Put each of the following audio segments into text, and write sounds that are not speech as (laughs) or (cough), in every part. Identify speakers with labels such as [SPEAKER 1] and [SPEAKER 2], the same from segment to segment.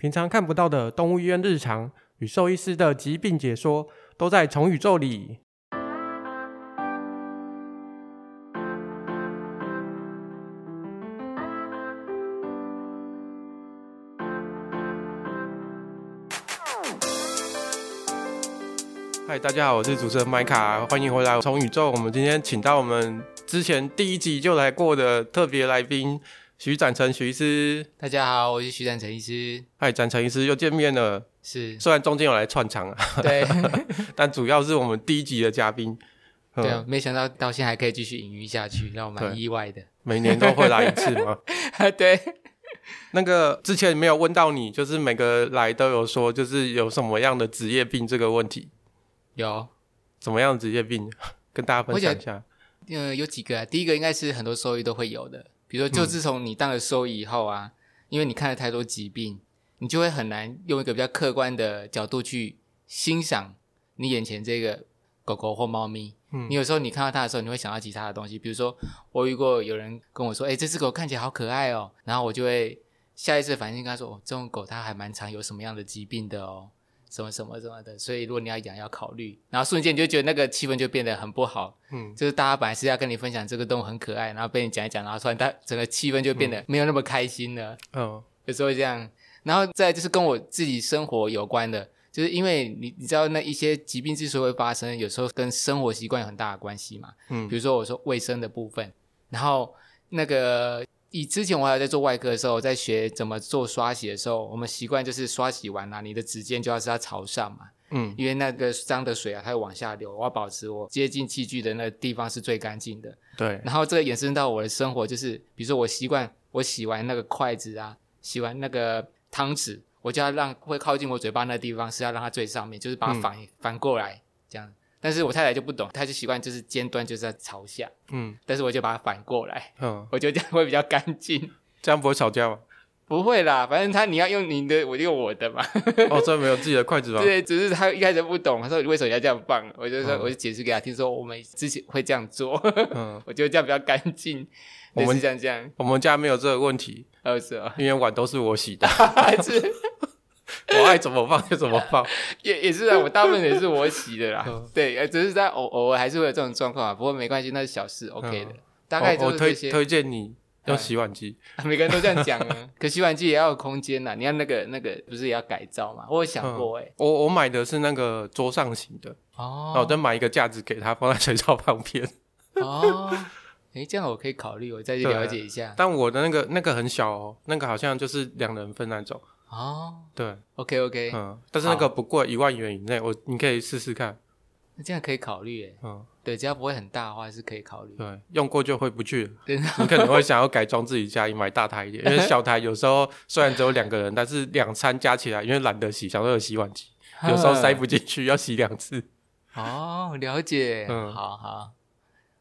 [SPEAKER 1] 平常看不到的动物医院日常与兽医师的疾病解说，都在宠宇宙里。嗨，大家好，我是主持人麦卡，欢迎回来宠宇宙。我们今天请到我们之前第一集就来过的特别来宾。徐展成徐医师，大
[SPEAKER 2] 家好，我是徐展成医师。
[SPEAKER 1] 嗨，展成医师又见面了。
[SPEAKER 2] 是，
[SPEAKER 1] 虽然中间有来串场啊，
[SPEAKER 2] 对，(laughs)
[SPEAKER 1] 但主要是我们第一集的嘉宾。
[SPEAKER 2] 对啊，没想到到现在还可以继续营运下去，让我蛮意外的。
[SPEAKER 1] 每年都会来一次吗？(laughs)
[SPEAKER 2] 对。
[SPEAKER 1] 那个之前没有问到你，就是每个来都有说，就是有什么样的职业病这个问题。
[SPEAKER 2] 有。
[SPEAKER 1] 怎么样的职业病？跟大家分享一下。
[SPEAKER 2] 呃，有几个啊？第一个应该是很多兽医都会有的。比如说，就自从你当了兽医以后啊，嗯、因为你看了太多疾病，你就会很难用一个比较客观的角度去欣赏你眼前这个狗狗或猫咪。嗯，你有时候你看到它的时候，你会想到其他的东西。比如说，我遇过有人跟我说：“哎，这只狗看起来好可爱哦。”然后我就会下意识反应跟他说：“哦，这种狗它还蛮常有什么样的疾病的哦。”什么什么什么的，所以如果你要养，要考虑，然后瞬间你就觉得那个气氛就变得很不好。嗯，就是大家本来是要跟你分享这个动物很可爱，然后被你讲一讲，然后突然它整个气氛就变得没有那么开心了。嗯，有时候这样，然后再就是跟我自己生活有关的，就是因为你你知道那一些疾病之所以会发生，有时候跟生活习惯有很大的关系嘛。嗯，比如说我说卫生的部分，然后那个。以之前我还在做外科的时候，在学怎么做刷洗的时候，我们习惯就是刷洗完啊，你的指尖就要是要朝上嘛，嗯，因为那个脏的水啊，它会往下流，我要保持我接近器具的那个地方是最干净的。
[SPEAKER 1] 对。
[SPEAKER 2] 然后这个延伸到我的生活，就是比如说我习惯我洗完那个筷子啊，洗完那个汤匙，我就要让会靠近我嘴巴那个地方是要让它最上面，就是把它反、嗯、反过来这样。但是我太太就不懂，她就习惯就是尖端就是在朝下，嗯，但是我就把它反过来，嗯，我觉得这样会比较干净，
[SPEAKER 1] 这样不会吵架吗？
[SPEAKER 2] 不会啦，反正他你要用你的，我就用我的嘛。
[SPEAKER 1] 哦，这没有自己的筷子吗？
[SPEAKER 2] 对，只是他一开始不懂，他说你为什么要这样放？我就说，嗯、我就解释给他听，说我们之前会这样做，嗯，(laughs) 我觉得这样比较干净。我们这样这样，
[SPEAKER 1] 我们家没有这个问题，
[SPEAKER 2] 哦是啊，
[SPEAKER 1] 因为碗都是我洗的，(laughs) 是。(laughs) 我爱怎么放就怎么放，(laughs)
[SPEAKER 2] 也也是啊，我大部分也是我洗的啦。(laughs) 对，只是在偶偶尔还是会有这种状况啊。不过没关系，那是小事，OK 的。大概就是这些。
[SPEAKER 1] 我推推荐你用洗碗机，
[SPEAKER 2] 每个人都这样讲啊。可洗碗机也要有空间呐，你看那个那个不是也要改造吗？我有想过哎，
[SPEAKER 1] 我我买的是那个桌上型的哦，我再买一个架子给它放在水槽旁边。
[SPEAKER 2] 哦，哎，这样我可以考虑，我再去了解一下。
[SPEAKER 1] 但我的那个那个很小哦，那个好像就是两人份那种。
[SPEAKER 2] 哦，
[SPEAKER 1] 对
[SPEAKER 2] ，OK OK，
[SPEAKER 1] 嗯，但是那个不过，一万元以内，我你可以试试看，
[SPEAKER 2] 那这样可以考虑诶，嗯，对，只要不会很大的话是可以考虑，
[SPEAKER 1] 对，用过就回不去。了，你可能会想要改装自己家里买大台一点，(laughs) 因为小台有时候虽然只有两个人，但是两餐加起来，因为懒得洗，想说有洗碗机，(laughs) 有时候塞不进去，要洗两次。(laughs)
[SPEAKER 2] 哦，了解，嗯，好好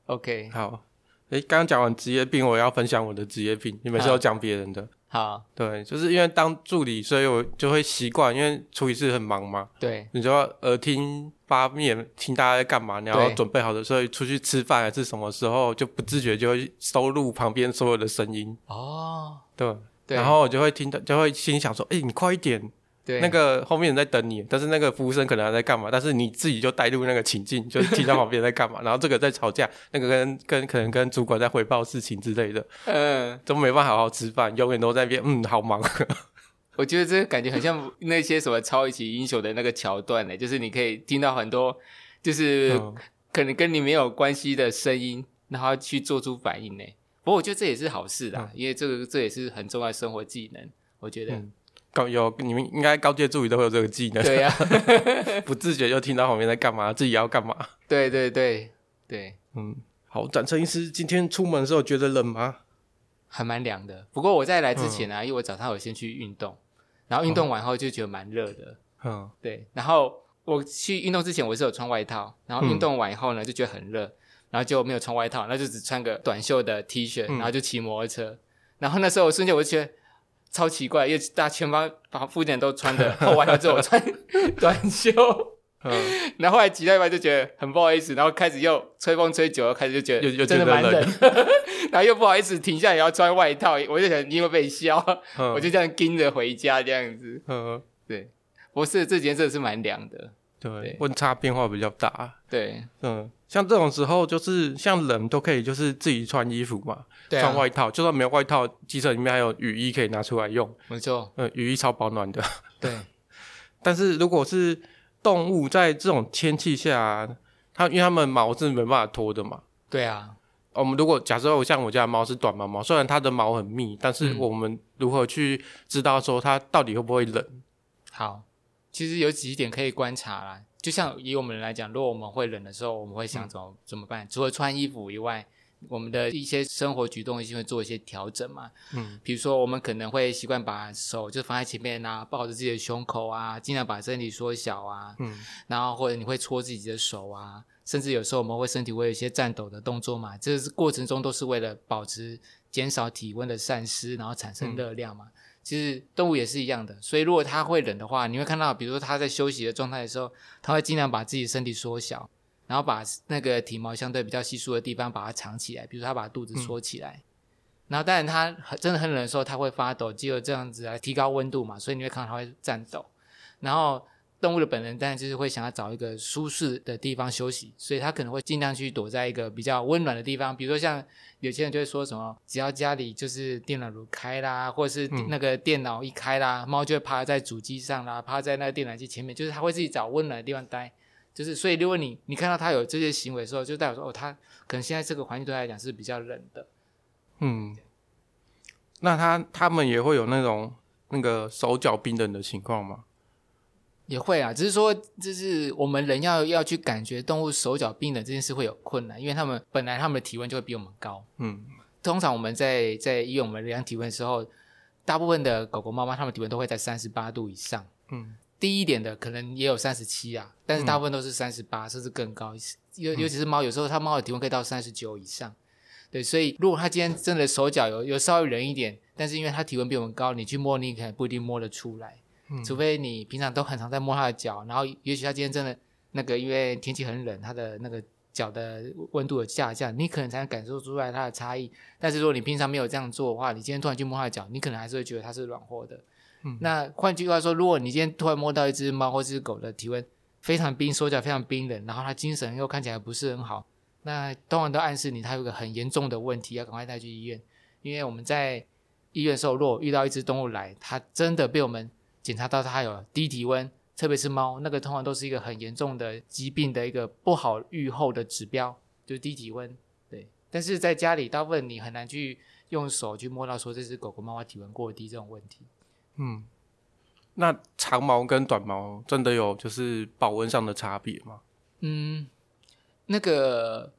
[SPEAKER 2] ，OK，
[SPEAKER 1] 好，诶，刚刚讲完职业病，我要分享我的职业病，你们是要讲别人的。
[SPEAKER 2] 好，
[SPEAKER 1] 对，就是因为当助理，所以我就会习惯，因为处理室很忙嘛。
[SPEAKER 2] 对，
[SPEAKER 1] 你就要耳听八面，听大家在干嘛，你要准备好的，所以出去吃饭还是什么时候，就不自觉就会收录旁边所有的声音。
[SPEAKER 2] 哦，
[SPEAKER 1] 对，对，然后我就会听到，就会心想说：“哎，你快一点。”对，那个后面人在等你，但是那个服务生可能还在干嘛？但是你自己就带入那个情境，就是听到旁边在干嘛，然后这个在吵架，那个跟 (laughs) 跟可能跟主管在汇报事情之类的，嗯，都没办法好好吃饭，永远都在那边，嗯，好忙。(laughs)
[SPEAKER 2] 我觉得这个感觉很像那些什么超级英雄的那个桥段呢，就是你可以听到很多，就是可能跟你没有关系的声音，然后去做出反应呢。不过我觉得这也是好事啦，嗯、因为这个这也是很重要的生活技能，我觉得。嗯
[SPEAKER 1] 有你们应该高阶助理都会有这个技能，
[SPEAKER 2] 对呀、
[SPEAKER 1] 啊，(laughs) 不自觉就听到旁边在干嘛，自己要干嘛。
[SPEAKER 2] 对对对。对，
[SPEAKER 1] 嗯，好，展成医师今天出门的时候觉得冷吗？
[SPEAKER 2] 还蛮凉的，不过我在来之前呢、啊，嗯、因为我早上有先去运动，然后运动完后就觉得蛮热的，嗯，对，然后我去运动之前我是有穿外套，然后运动完以后呢就觉得很热，然后就没有穿外套，那就只穿个短袖的 T 恤，然后就骑摩托车，嗯、然后那时候我瞬间我就觉得。超奇怪，因为大家全班把附近人都穿的 (laughs) 厚外套，只有我穿短袖，嗯，然后后来骑到一半就觉得很不好意思，然后开始又吹风吹久了，开始就觉得
[SPEAKER 1] 又
[SPEAKER 2] 真的蛮冷，(laughs) 然后又不好意思停下来要穿外套，我就想因为被笑，嗯、我就这样跟着回家这样子。嗯，对，不是这几天真的是蛮凉的。
[SPEAKER 1] 对，温差变化比较大。
[SPEAKER 2] 对，
[SPEAKER 1] 嗯，像这种时候，就是像冷都可以，就是自己穿衣服嘛，对啊、穿外套，就算没有外套，机车里面还有雨衣可以拿出来用。
[SPEAKER 2] 没错，
[SPEAKER 1] 嗯，雨衣超保暖的。
[SPEAKER 2] 对，(laughs)
[SPEAKER 1] 但是如果是动物在这种天气下，它因为它们毛是没办法脱的嘛。
[SPEAKER 2] 对啊，
[SPEAKER 1] 我们如果假设我像我家的猫是短毛猫，虽然它的毛很密，但是我们如何去知道说它到底会不会冷？
[SPEAKER 2] 嗯、好。其实有几点可以观察啦，就像以我们来讲，如果我们会冷的时候，我们会想怎么、嗯、怎么办？除了穿衣服以外，我们的一些生活举动一定会做一些调整嘛。嗯，比如说我们可能会习惯把手就放在前面啊，抱着自己的胸口啊，尽量把身体缩小啊。嗯，然后或者你会搓自己的手啊，甚至有时候我们会身体会有一些颤抖的动作嘛，这是过程中都是为了保持减少体温的散失，然后产生热量嘛。嗯其实动物也是一样的，所以如果它会冷的话，你会看到，比如说它在休息的状态的时候，它会尽量把自己身体缩小，然后把那个体毛相对比较稀疏的地方把它藏起来，比如它把肚子缩起来，嗯、然后当然它真的很冷的时候，它会发抖，只有这样子来提高温度嘛，所以你会看到它会颤抖，然后。动物的本能当然就是会想要找一个舒适的地方休息，所以它可能会尽量去躲在一个比较温暖的地方。比如说像有些人就会说什么，只要家里就是电暖炉开啦，或者是那个电脑一开啦，猫、嗯、就会趴在主机上啦，趴在那个电暖机前面，就是它会自己找温暖的地方待。就是所以如果你你看到它有这些行为的时候，就代表说哦，它可能现在这个环境对它来讲是比较冷的。嗯，
[SPEAKER 1] 那它它们也会有那种那个手脚冰冷的情况吗？
[SPEAKER 2] 也会啊，只是说，就是我们人要要去感觉动物手脚冰冷这件事会有困难，因为他们本来他们的体温就会比我们高。嗯，通常我们在在医院我们量体温的时候，大部分的狗狗、猫猫，它们体温都会在三十八度以上。嗯，低一点的可能也有三十七啊，但是大部分都是三十八，甚至更高。尤尤其是猫，有时候它猫的体温可以到三十九以上。对，所以如果它今天真的手脚有有稍微冷一点，但是因为它体温比我们高，你去摸，你可能不一定摸得出来。除非你平常都很常在摸它的脚，然后 (laughs) 也许它今天真的那个，因为天气很冷，它的那个脚的温度有下降，你可能才能感受出来它的差异。但是如果你平常没有这样做的话，你今天突然去摸它的脚，你可能还是会觉得它是软和的。嗯，那换句话说，如果你今天突然摸到一只猫或只狗的体温非常冰，手脚非常冰冷，然后它精神又看起来不是很好，那通常都暗示你它有个很严重的问题，要赶快带去医院。因为我们在医院的时候，如果遇到一只动物来，它真的被我们检查到它有低体温，特别是猫，那个通常都是一个很严重的疾病的一个不好预后的指标，就是低体温。对，但是在家里，大部分你很难去用手去摸到说这只狗狗、猫猫体温过低这种问题。
[SPEAKER 1] 嗯，那长毛跟短毛真的有就是保温上的差别吗？
[SPEAKER 2] 嗯，那个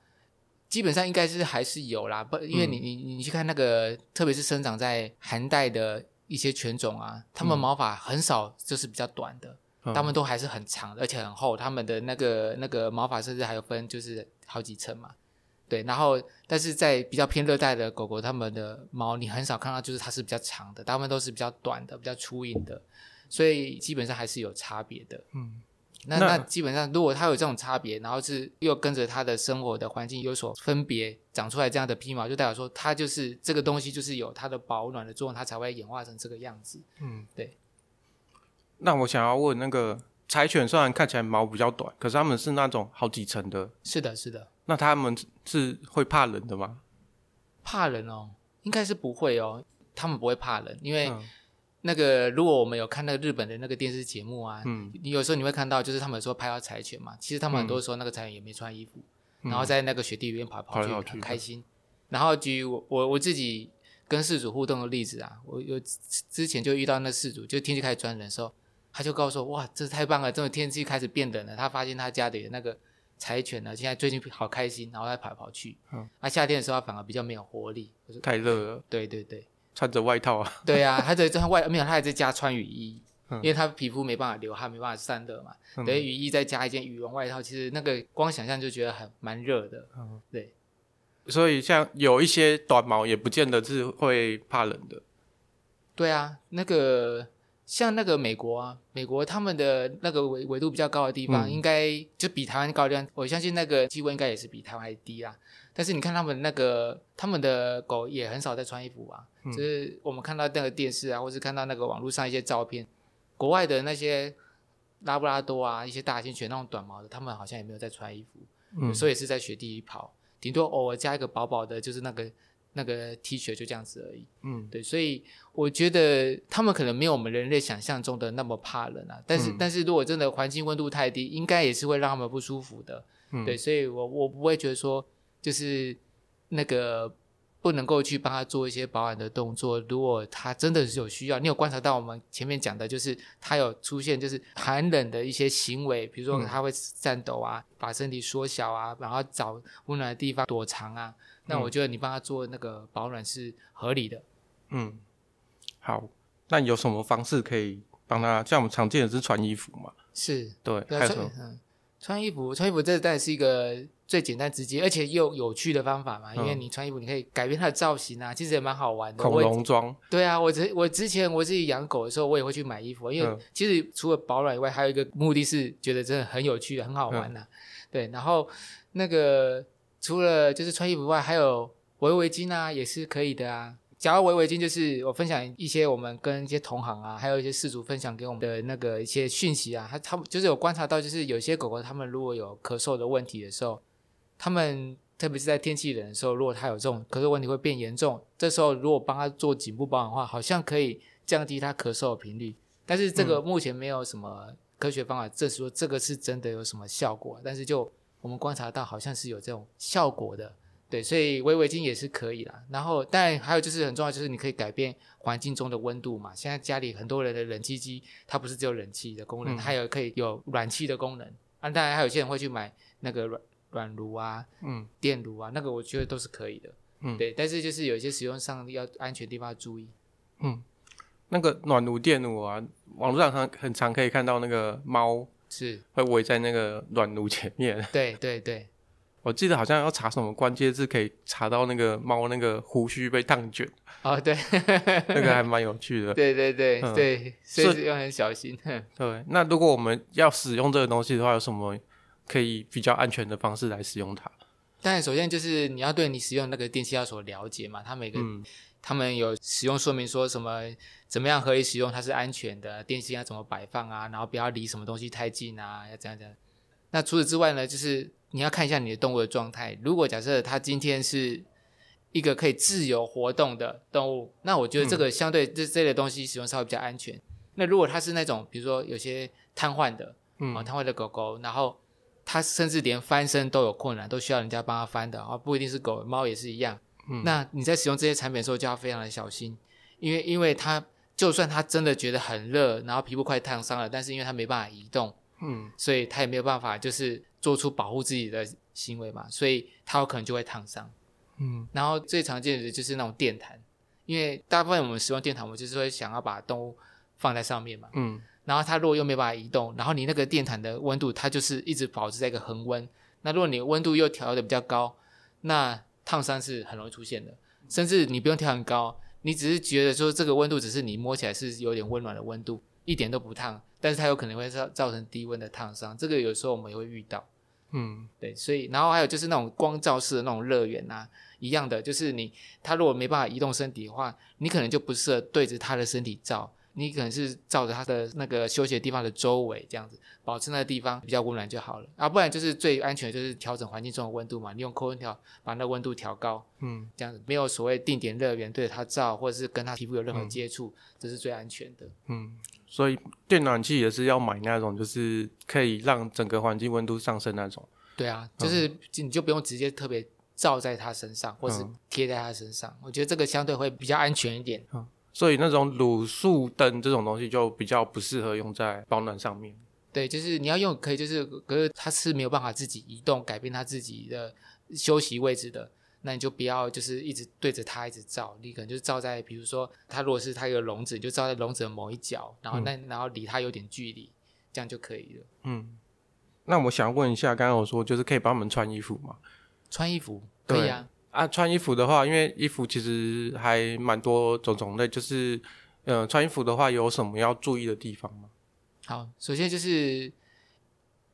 [SPEAKER 2] 基本上应该是还是有啦，不，因为你你你去看那个，特别是生长在寒带的。一些犬种啊，它们毛发很少，就是比较短的，它、嗯、们都还是很长的，而且很厚。它们的那个那个毛发甚至还有分，就是好几层嘛。对，然后但是在比较偏热带的狗狗，它们的毛你很少看到，就是它是比较长的，大部分都是比较短的，比较粗硬的，所以基本上还是有差别的。嗯。那那基本上，如果它有这种差别，然后是又跟着它的生活的环境有所分别，长出来这样的皮毛，就代表说它就是这个东西就是有它的保暖的作用，它才会演化成这个样子。嗯，对。
[SPEAKER 1] 那我想要问，那个柴犬虽然看起来毛比较短，可是它们是那种好几层的。
[SPEAKER 2] 是的，是的。
[SPEAKER 1] 那它们是会怕冷的吗？
[SPEAKER 2] 怕冷哦，应该是不会哦，它们不会怕冷，因为、嗯。那个，如果我们有看那个日本的那个电视节目啊，嗯，你有时候你会看到，就是他们说拍到柴犬嘛，其实他们很多时候那个柴犬也没穿衣服，嗯、然后在那个雪地里面跑跑去，很开心。然后举我我我自己跟事主互动的例子啊，我有之前就遇到那事主，就天气开始转冷的时候，他就告诉我，哇，这太棒了，这种天气开始变冷了，他发现他家里的那个柴犬呢，现在最近好开心，然后在跑来跑去。嗯，那、啊、夏天的时候，他反而比较没有活力，
[SPEAKER 1] 太热了。
[SPEAKER 2] 对对对。
[SPEAKER 1] 穿着外套啊？(laughs)
[SPEAKER 2] 对啊，他在穿外没有，他还在家穿雨衣，嗯、因为他皮肤没办法流汗，没办法散热嘛。等于、嗯、雨衣再加一件羽绒外套，其实那个光想象就觉得很蛮热的。嗯，对。
[SPEAKER 1] 所以像有一些短毛也不见得是会怕冷的。
[SPEAKER 2] 对啊，那个像那个美国啊，美国他们的那个纬纬度比较高的地方，应该就比台湾高的地方，我相信那个气温应该也是比台湾还低啦。但是你看他们那个，他们的狗也很少在穿衣服啊，就是我们看到那个电视啊，或是看到那个网络上一些照片，国外的那些拉布拉多啊，一些大型犬那种短毛的，他们好像也没有在穿衣服，嗯，所以是在雪地里跑，顶多偶尔加一个薄薄的，就是那个。那个 T 恤就这样子而已，嗯，对，所以我觉得他们可能没有我们人类想象中的那么怕冷啊。但是，嗯、但是如果真的环境温度太低，应该也是会让他们不舒服的。嗯，对，所以我我不会觉得说就是那个不能够去帮他做一些保暖的动作。如果他真的是有需要，你有观察到我们前面讲的，就是他有出现就是寒冷的一些行为，比如说他会颤抖啊，嗯、把身体缩小啊，然后找温暖的地方躲藏啊。那我觉得你帮他做那个保暖是合理的。嗯，
[SPEAKER 1] 好，那有什么方式可以帮他？像我们常见的是穿衣服嘛？
[SPEAKER 2] 是，
[SPEAKER 1] 对，还有什么？
[SPEAKER 2] 嗯，穿衣服，穿衣服这当然是一个最简单直接，而且又有趣的方法嘛。因为你穿衣服，你可以改变它的造型啊，其实也蛮好玩的。
[SPEAKER 1] 恐龙装。
[SPEAKER 2] 对啊，我之我之前我自己养狗的时候，我也会去买衣服，因为其实除了保暖以外，还有一个目的是觉得真的很有趣，很好玩呐。对，然后那个。除了就是穿衣服外，还有围围巾啊，也是可以的啊。假如围围巾，就是我分享一些我们跟一些同行啊，还有一些事主分享给我们的那个一些讯息啊。他他们就是有观察到，就是有些狗狗，他们如果有咳嗽的问题的时候，他们特别是在天气冷的时候，如果他有这种咳嗽问题会变严重，这时候如果帮他做颈部保养的话，好像可以降低他咳嗽的频率。但是这个目前没有什么科学方法证实说这个是真的有什么效果，但是就。我们观察到好像是有这种效果的，对，所以围围巾也是可以啦。然后，但还有就是很重要，就是你可以改变环境中的温度嘛。现在家里很多人的冷气机，它不是只有冷气的功能，它有可以有暖气的功能。啊，当然还有些人会去买那个暖暖炉啊，嗯，电炉啊，那个我觉得都是可以的，嗯，对。但是就是有一些使用上要安全地方要注意，
[SPEAKER 1] 嗯，那个暖炉、电炉啊，网络上很很常可以看到那个猫。是会围在那个暖炉前面。
[SPEAKER 2] 对对对，(laughs)
[SPEAKER 1] 我记得好像要查什么关键字，可以查到那个猫那个胡须被烫卷。
[SPEAKER 2] 哦，对，(laughs)
[SPEAKER 1] 那个还蛮有趣的。
[SPEAKER 2] 对对对、嗯、对，所以要很小心。(laughs)
[SPEAKER 1] 对，那如果我们要使用这个东西的话，有什么可以比较安全的方式来使用它？
[SPEAKER 2] 当然，首先就是你要对你使用那个电器要所了解嘛，它每个。嗯他们有使用说明，说什么怎么样合理使用，它是安全的，电器要怎么摆放啊，然后不要离什么东西太近啊，要怎样怎样。那除此之外呢，就是你要看一下你的动物的状态。如果假设它今天是一个可以自由活动的动物，那我觉得这个相对这这类东西使用稍微比较安全。嗯、那如果它是那种比如说有些瘫痪的，嗯，瘫痪的狗狗，然后它甚至连翻身都有困难，都需要人家帮它翻的啊，不一定是狗，猫也是一样。嗯、那你在使用这些产品的时候就要非常的小心，因为因为它就算它真的觉得很热，然后皮肤快烫伤了，但是因为它没办法移动，嗯，所以它也没有办法就是做出保护自己的行为嘛，所以它有可能就会烫伤，嗯，然后最常见的就是那种电毯，因为大部分我们使用电毯，我们就是会想要把动物放在上面嘛，嗯，然后它如果又没办法移动，然后你那个电毯的温度它就是一直保持在一个恒温，那如果你温度又调的比较高，那烫伤是很容易出现的，甚至你不用调很高，你只是觉得说这个温度只是你摸起来是有点温暖的温度，一点都不烫，但是它有可能会造造成低温的烫伤，这个有时候我们也会遇到。嗯，对，所以然后还有就是那种光照式的那种热源啊，一样的，就是你它如果没办法移动身体的话，你可能就不适合对着它的身体照。你可能是照着它的那个休息的地方的周围这样子，保持那个地方比较温暖就好了啊，不然就是最安全的就是调整环境中的温度嘛，你用空温调把那温度调高，嗯，这样子没有所谓定点热源对着它照，或者是跟它皮肤有任何接触，嗯，这是最安全的。嗯，所以电暖器也是要买那种就是可以让整个环境温度上升那种。对啊，就是你就不用直接特别照在它身上，或是贴在它身上，我觉得这个相对会比较安全一点。嗯所以那种卤素灯这种东西就比较不适合用在保暖上面。对，就是你要用可以，就是可是它是没有办法自己移动、改变它自己的休息位置的，那你就不要就是一直对着它一直照，你可能就是照在，比如说它如果是它有笼子，你就照在笼子的某一角，然后那、嗯、然后离它有点距离，这样就可以了。嗯，那我想问一下，刚刚我说就是可以帮我们穿衣服吗？穿衣服可以啊。啊，穿衣服的话，因为衣服其实还蛮多种种类，就是
[SPEAKER 1] 呃，穿衣服的话有什么要注意的地方吗？
[SPEAKER 2] 好，首先就是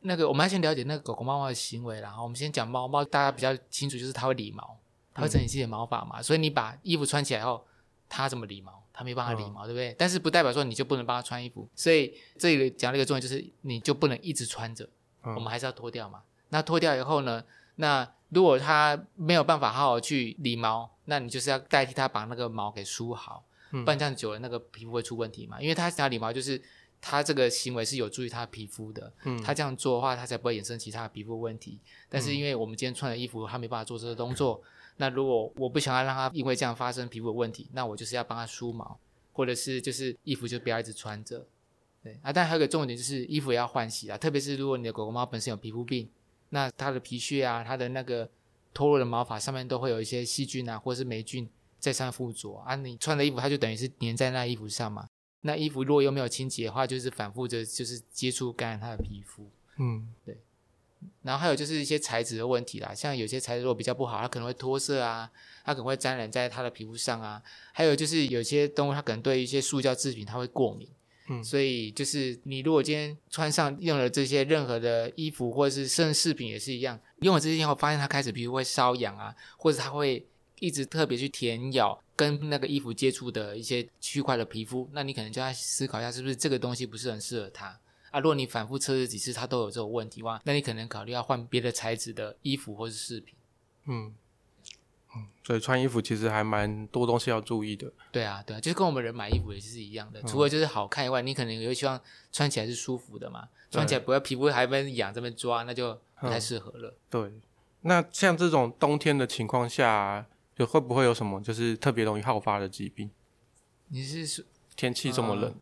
[SPEAKER 2] 那个我们要先了解那个狗狗、猫猫的行为，然后我们先讲猫猫，大家比较清楚，就是它会理毛，它会整理自己的毛发嘛，嗯、所以你把衣服穿起来后，它怎么理毛？它没办法理毛，嗯、对不对？但是不代表说你就不能帮它穿衣服，所以这里讲了一个重点，就是你就不能一直穿着，嗯、我们还是要脱掉嘛。那脱掉以后呢？那如果它没有办法好好去理毛，那你就是要代替它把那个毛给梳好，嗯、不然这样久了那个皮肤会出问题嘛。因为它想要理毛，就是它这个行为是有助于它皮肤的，嗯，它这样做的话，它才不会衍生其他的皮肤问题。但是因为我们今天穿的衣服，它没办法做这个动作。嗯那如果我不想要让它因为这样发生皮肤的问题，那我就是要帮它梳毛，或者是就是衣服就不要一直穿着，对啊。但还有个重点就是衣服也要换洗啊，特别是如果你的狗狗猫本身有皮肤病，那它的皮屑啊，它的那个脱落的毛发上面都会有一些细菌啊，或者是霉菌在上附着啊。你穿的衣服它就等于是粘在那衣服上嘛，那衣服如果又没有清洁的话，就是反复的就是接触感染它的皮肤，嗯，对。然后还有就是一些材质的问题啦，像有些材质如果比较不好，它可能会脱色啊，它可能会沾染在它的皮肤上啊。还有就是有些动物它可能对一些塑胶制品它会过敏，嗯，所以就是你如果今天穿上用了这些任何的衣服或者是甚至饰品也是一样，用了这些以后发现它开始皮肤会瘙痒啊，或者它会一直特别去舔咬跟那个衣服接触的一些区块的皮肤，那你可能就要思考一下是不是这个东西不是很适合它。啊，如果你反复测试几次，它都有这种问题的话，那你可能考虑要换别的材质的衣服或是饰品。嗯
[SPEAKER 1] 嗯，所以穿衣服其实还蛮多东西要注意的。
[SPEAKER 2] 对啊，对啊，就是跟我们人买衣服也是一样的，嗯、除了就是好看以外，你可能也会希望穿起来是舒服的嘛，穿起来不要皮肤还被痒这边抓，那就不太适合了、嗯。
[SPEAKER 1] 对，那像这种冬天的情况下，就会不会有什么就是特别容易好发的疾病？
[SPEAKER 2] 你是说
[SPEAKER 1] 天气这么冷？嗯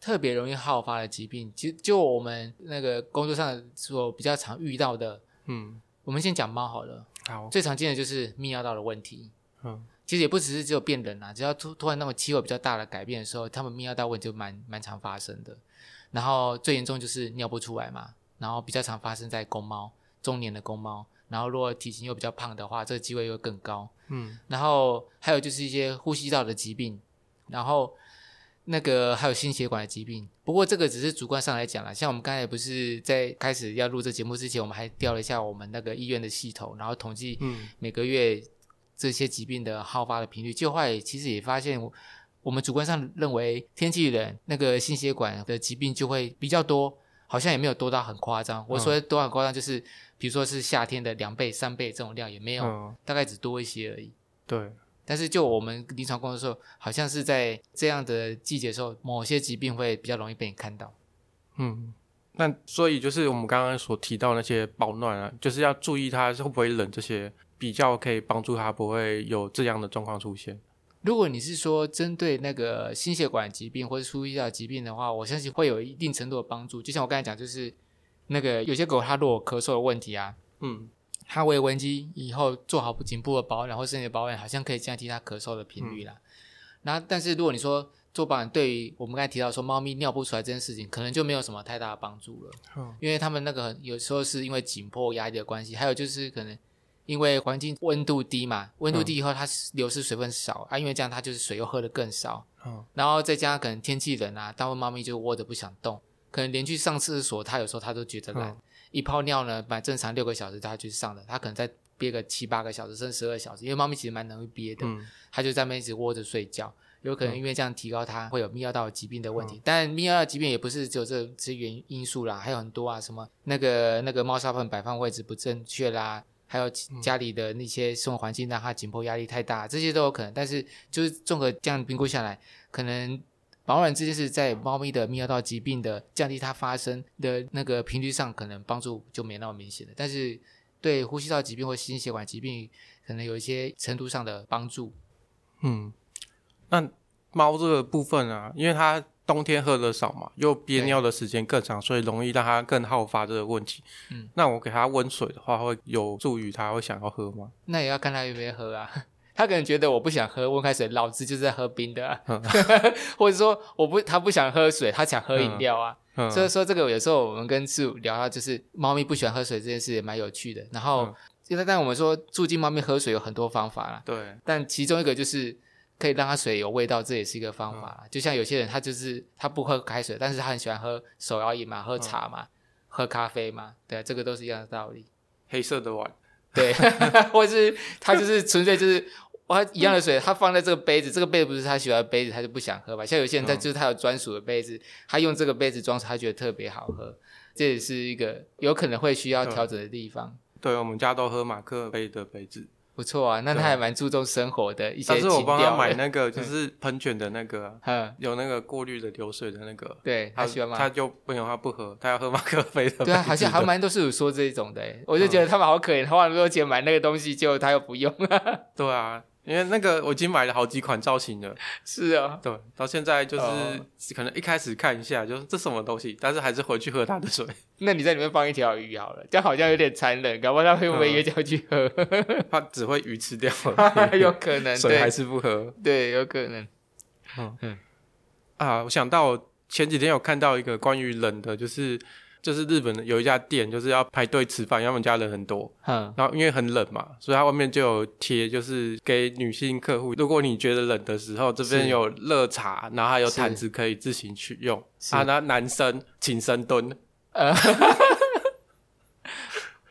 [SPEAKER 2] 特别容易好发的疾病，其实就我们那个工作上所比较常遇到的，嗯，我们先讲猫好了。好，最常见的就是泌尿道的问题。嗯，其实也不只是只有变冷啊，只要突突然那种气候比较大的改变的时候，他们泌尿道问题就蛮蛮常发生的。然后最严重就是尿不出来嘛，然后比较常发生在公猫，中年的公猫。然后如果体型又比较胖的话，这个机会又更高。嗯，然后还有就是一些呼吸道的疾病，然后。那个还有心血管的疾病，不过这个只是主观上来讲啦。像我们刚才不是在开始要录这节目之前，我们还调了一下我们那个医院的系统，然后统计每个月这些疾病的好发的频率。就后来其实也发现，我们主观上认为天气冷，那个心血管的疾病就会比较多，好像也没有多到很夸张。我说多很夸张，就是比如说是夏天的两倍、三倍这种量也没有，大概只多一些而已。
[SPEAKER 1] 对。
[SPEAKER 2] 但是就我们临床工作的时候，好像是在这样的季节的时候，某些疾病会比较容易被你看到。
[SPEAKER 1] 嗯，那所以就是我们刚刚所提到那些保暖啊，就是要注意它会不会冷，这些比较可以帮助它不会有这样的状况出现。
[SPEAKER 2] 如果你是说针对那个心血管疾病或者呼吸道疾病的话，我相信会有一定程度的帮助。就像我刚才讲，就是那个有些狗它如果咳嗽的问题啊，嗯。它喂闻机以后做好颈部的保养或身体的保养，好像可以降低它咳嗽的频率啦。那、嗯、但是如果你说做保养，对于我们刚才提到说猫咪尿不出来这件事情，可能就没有什么太大的帮助了。嗯，因为他们那个有时候是因为紧迫压力的关系，还有就是可能因为环境温度低嘛，温度低以后它流失水分少、嗯、啊，因为这样它就是水又喝得更少。嗯，然后再加上可能天气冷啊，大部分猫咪就窝着不想动，可能连去上厕所，它有时候它都觉得懒。嗯一泡尿呢，本来正常六个小时它就上的，它可能再憋个七八个小时，甚至十二小时，因为猫咪其实蛮容易憋的，它、嗯、就在那边一直窝着睡觉，有可能因为这样提高它会有泌尿道疾病的问题。嗯、但泌尿道疾病也不是只有这些原因素啦，还有很多啊，什么那个那个猫砂盆摆放位置不正确啦，还有家里的那些生活环境让它紧迫压力太大，这些都有可能。但是就是综合这样评估下来，可能。保暖这件事在猫咪的泌尿道疾病的降低它发生的那个频率上，可能帮助就没那么明显了。但是对呼吸道疾病或心血管疾病，可能有一些程度上的帮助。
[SPEAKER 1] 嗯，那猫这个部分啊，因为它冬天喝的少嘛，又憋尿的时间更长，所以容易让它更好发这个问题。嗯，那我给它温水的话，会有助于它会想要喝吗？
[SPEAKER 2] 那也要看它有没有喝啊。他可能觉得我不想喝温开水，老子就是在喝冰的，啊，嗯、(laughs) 或者说我不，他不想喝水，他想喝饮料啊。所以说这个有时候我们跟师傅聊到，就是猫咪不喜欢喝水这件事也蛮有趣的。然后，现在、嗯、但我们说促进猫咪喝水有很多方法啦，对。但其中一个就是可以让它水有味道，这也是一个方法。嗯、就像有些人他就是他不喝开水，但是他很喜欢喝手摇饮嘛，喝茶嘛，嗯、喝咖啡嘛，对，这个都是一样的道理。
[SPEAKER 1] 黑色的碗，
[SPEAKER 2] 对，(laughs) 或者是他就是纯粹就是哇一样的水，他放在这个杯子，这个杯子不是他喜欢的杯子，他就不想喝吧。像有些人他就是他有专属的杯子，他用这个杯子装水，他觉得特别好喝，这也是一个有可能会需要调整的地方。
[SPEAKER 1] 对，我们家都喝马克杯的杯子。
[SPEAKER 2] 不错啊，那他还蛮注重生活的一些。
[SPEAKER 1] 但是我帮他买那个 (laughs) 就是喷泉的那个，嗯，有那个过滤的流水的那个。
[SPEAKER 2] 对，他喜欢吗？
[SPEAKER 1] 他就不用，他不喝，他要喝马克杯的。
[SPEAKER 2] 对啊，好像还蛮多是有说这种的，我就觉得他们好可怜，花那么多钱买那个东西，结果他又不用。
[SPEAKER 1] 对啊。因为那个我已经买了好几款造型了，(laughs)
[SPEAKER 2] 是啊，
[SPEAKER 1] 对，到现在就是可能一开始看一下，就是这什么东西，但是还是回去喝它的水。(laughs)
[SPEAKER 2] 那你在里面放一条鱼好了，这样好像有点残忍，搞不好它会不会也叫去喝？(laughs)
[SPEAKER 1] 它只会鱼吃掉了，
[SPEAKER 2] 有可能
[SPEAKER 1] 水还是不喝，
[SPEAKER 2] 对，有可能。
[SPEAKER 1] 嗯嗯啊，我想到前几天有看到一个关于冷的，就是。就是日本的有一家店，就是要排队吃饭，因为我们家人很多。嗯，然后因为很冷嘛，所以它外面就有贴，就是给女性客户，如果你觉得冷的时候，这边有热茶，然后还有毯子可以自行取用。啊，那男生请深蹲。呃，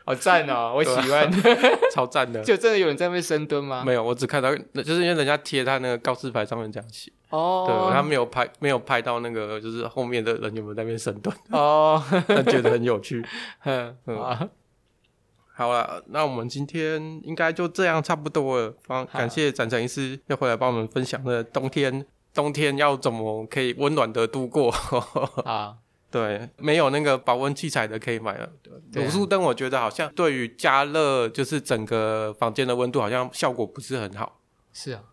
[SPEAKER 2] 好赞哦，我喜欢，(laughs)
[SPEAKER 1] 超赞的。
[SPEAKER 2] 就真的有人在那边深蹲吗？
[SPEAKER 1] 没有，我只看到，就是因为人家贴他那个告示牌上面这样写。哦，对，他没有拍，没有拍到那个，就是后面的人有没有在那边深蹲哦，(laughs) 他觉得很有趣。(laughs) 嗯，嗯好了，那我们今天应该就这样差不多了。方感谢展成医师又回来帮我们分享的冬天，冬天要怎么可以温暖的度过。啊，对，没有那个保温器材的可以买了。卤素灯我觉得好像对于加热，就是整个房间的温度好像效果不是很好。
[SPEAKER 2] 是啊。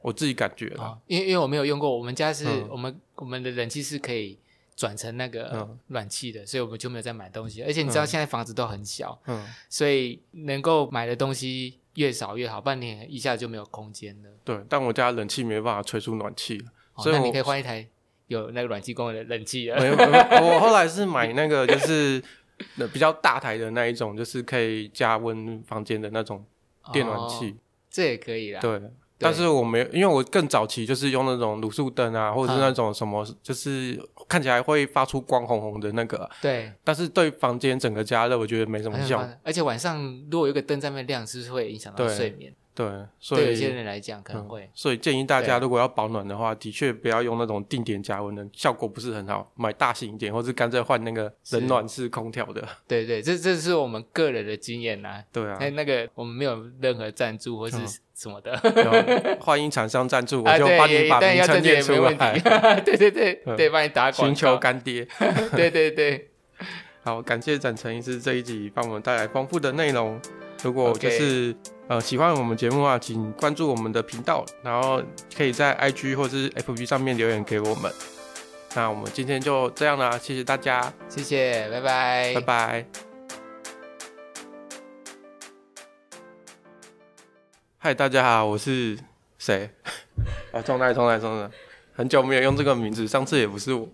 [SPEAKER 1] 我自己感觉啊，
[SPEAKER 2] 因为因为我没有用过，我们家是我们我们的冷气是可以转成那个暖气的，所以我们就没有再买东西。而且你知道现在房子都很小，嗯，所以能够买的东西越少越好，半年一下就没有空间了。
[SPEAKER 1] 对，但我家冷气没办法吹出暖气，
[SPEAKER 2] 所以那你可以换一台有那个暖气功能的冷气了。
[SPEAKER 1] 没有，我后来是买那个就是 (laughs) 比较大台的那一种，就是可以加温房间的那种电暖气，
[SPEAKER 2] 这也可以啦。
[SPEAKER 1] 对。但是我没有，因为我更早期就是用那种卤素灯啊，或者是那种什么，就是看起来会发出光红红的那个。对。但是对房间整个加热，我觉得没什么效。
[SPEAKER 2] 而且晚上如果有一个灯在那边亮，是不是会影响到睡眠？
[SPEAKER 1] 对，所以
[SPEAKER 2] 对有些人来讲可能会、嗯。
[SPEAKER 1] 所以建议大家如果要保暖的话，的确不要用那种定点加温的，效果不是很好。买大型一点，或是干脆换那个冷暖式空调的。
[SPEAKER 2] 对对，这这是我们个人的经验呐。
[SPEAKER 1] 对啊。
[SPEAKER 2] 哎那个我们没有任何赞助或是什么的，
[SPEAKER 1] 欢迎厂商赞助，(laughs) 我就帮你把名称念出来。(laughs)
[SPEAKER 2] 对对对 (laughs) 对，帮你打广告。
[SPEAKER 1] 寻求干爹。
[SPEAKER 2] 对对对。
[SPEAKER 1] 好，感谢展成医师这一集帮我们带来丰富的内容。如果就是。呃，喜欢我们节目的话，请关注我们的频道，然后可以在 IG 或者是 FB 上面留言给我们。那我们今天就这样啦，谢谢大家，
[SPEAKER 2] 谢谢，拜拜，
[SPEAKER 1] 拜拜。嗨，大家好，我是谁？(laughs) 啊，重来，重来，重来，很久没有用这个名字，上次也不是我。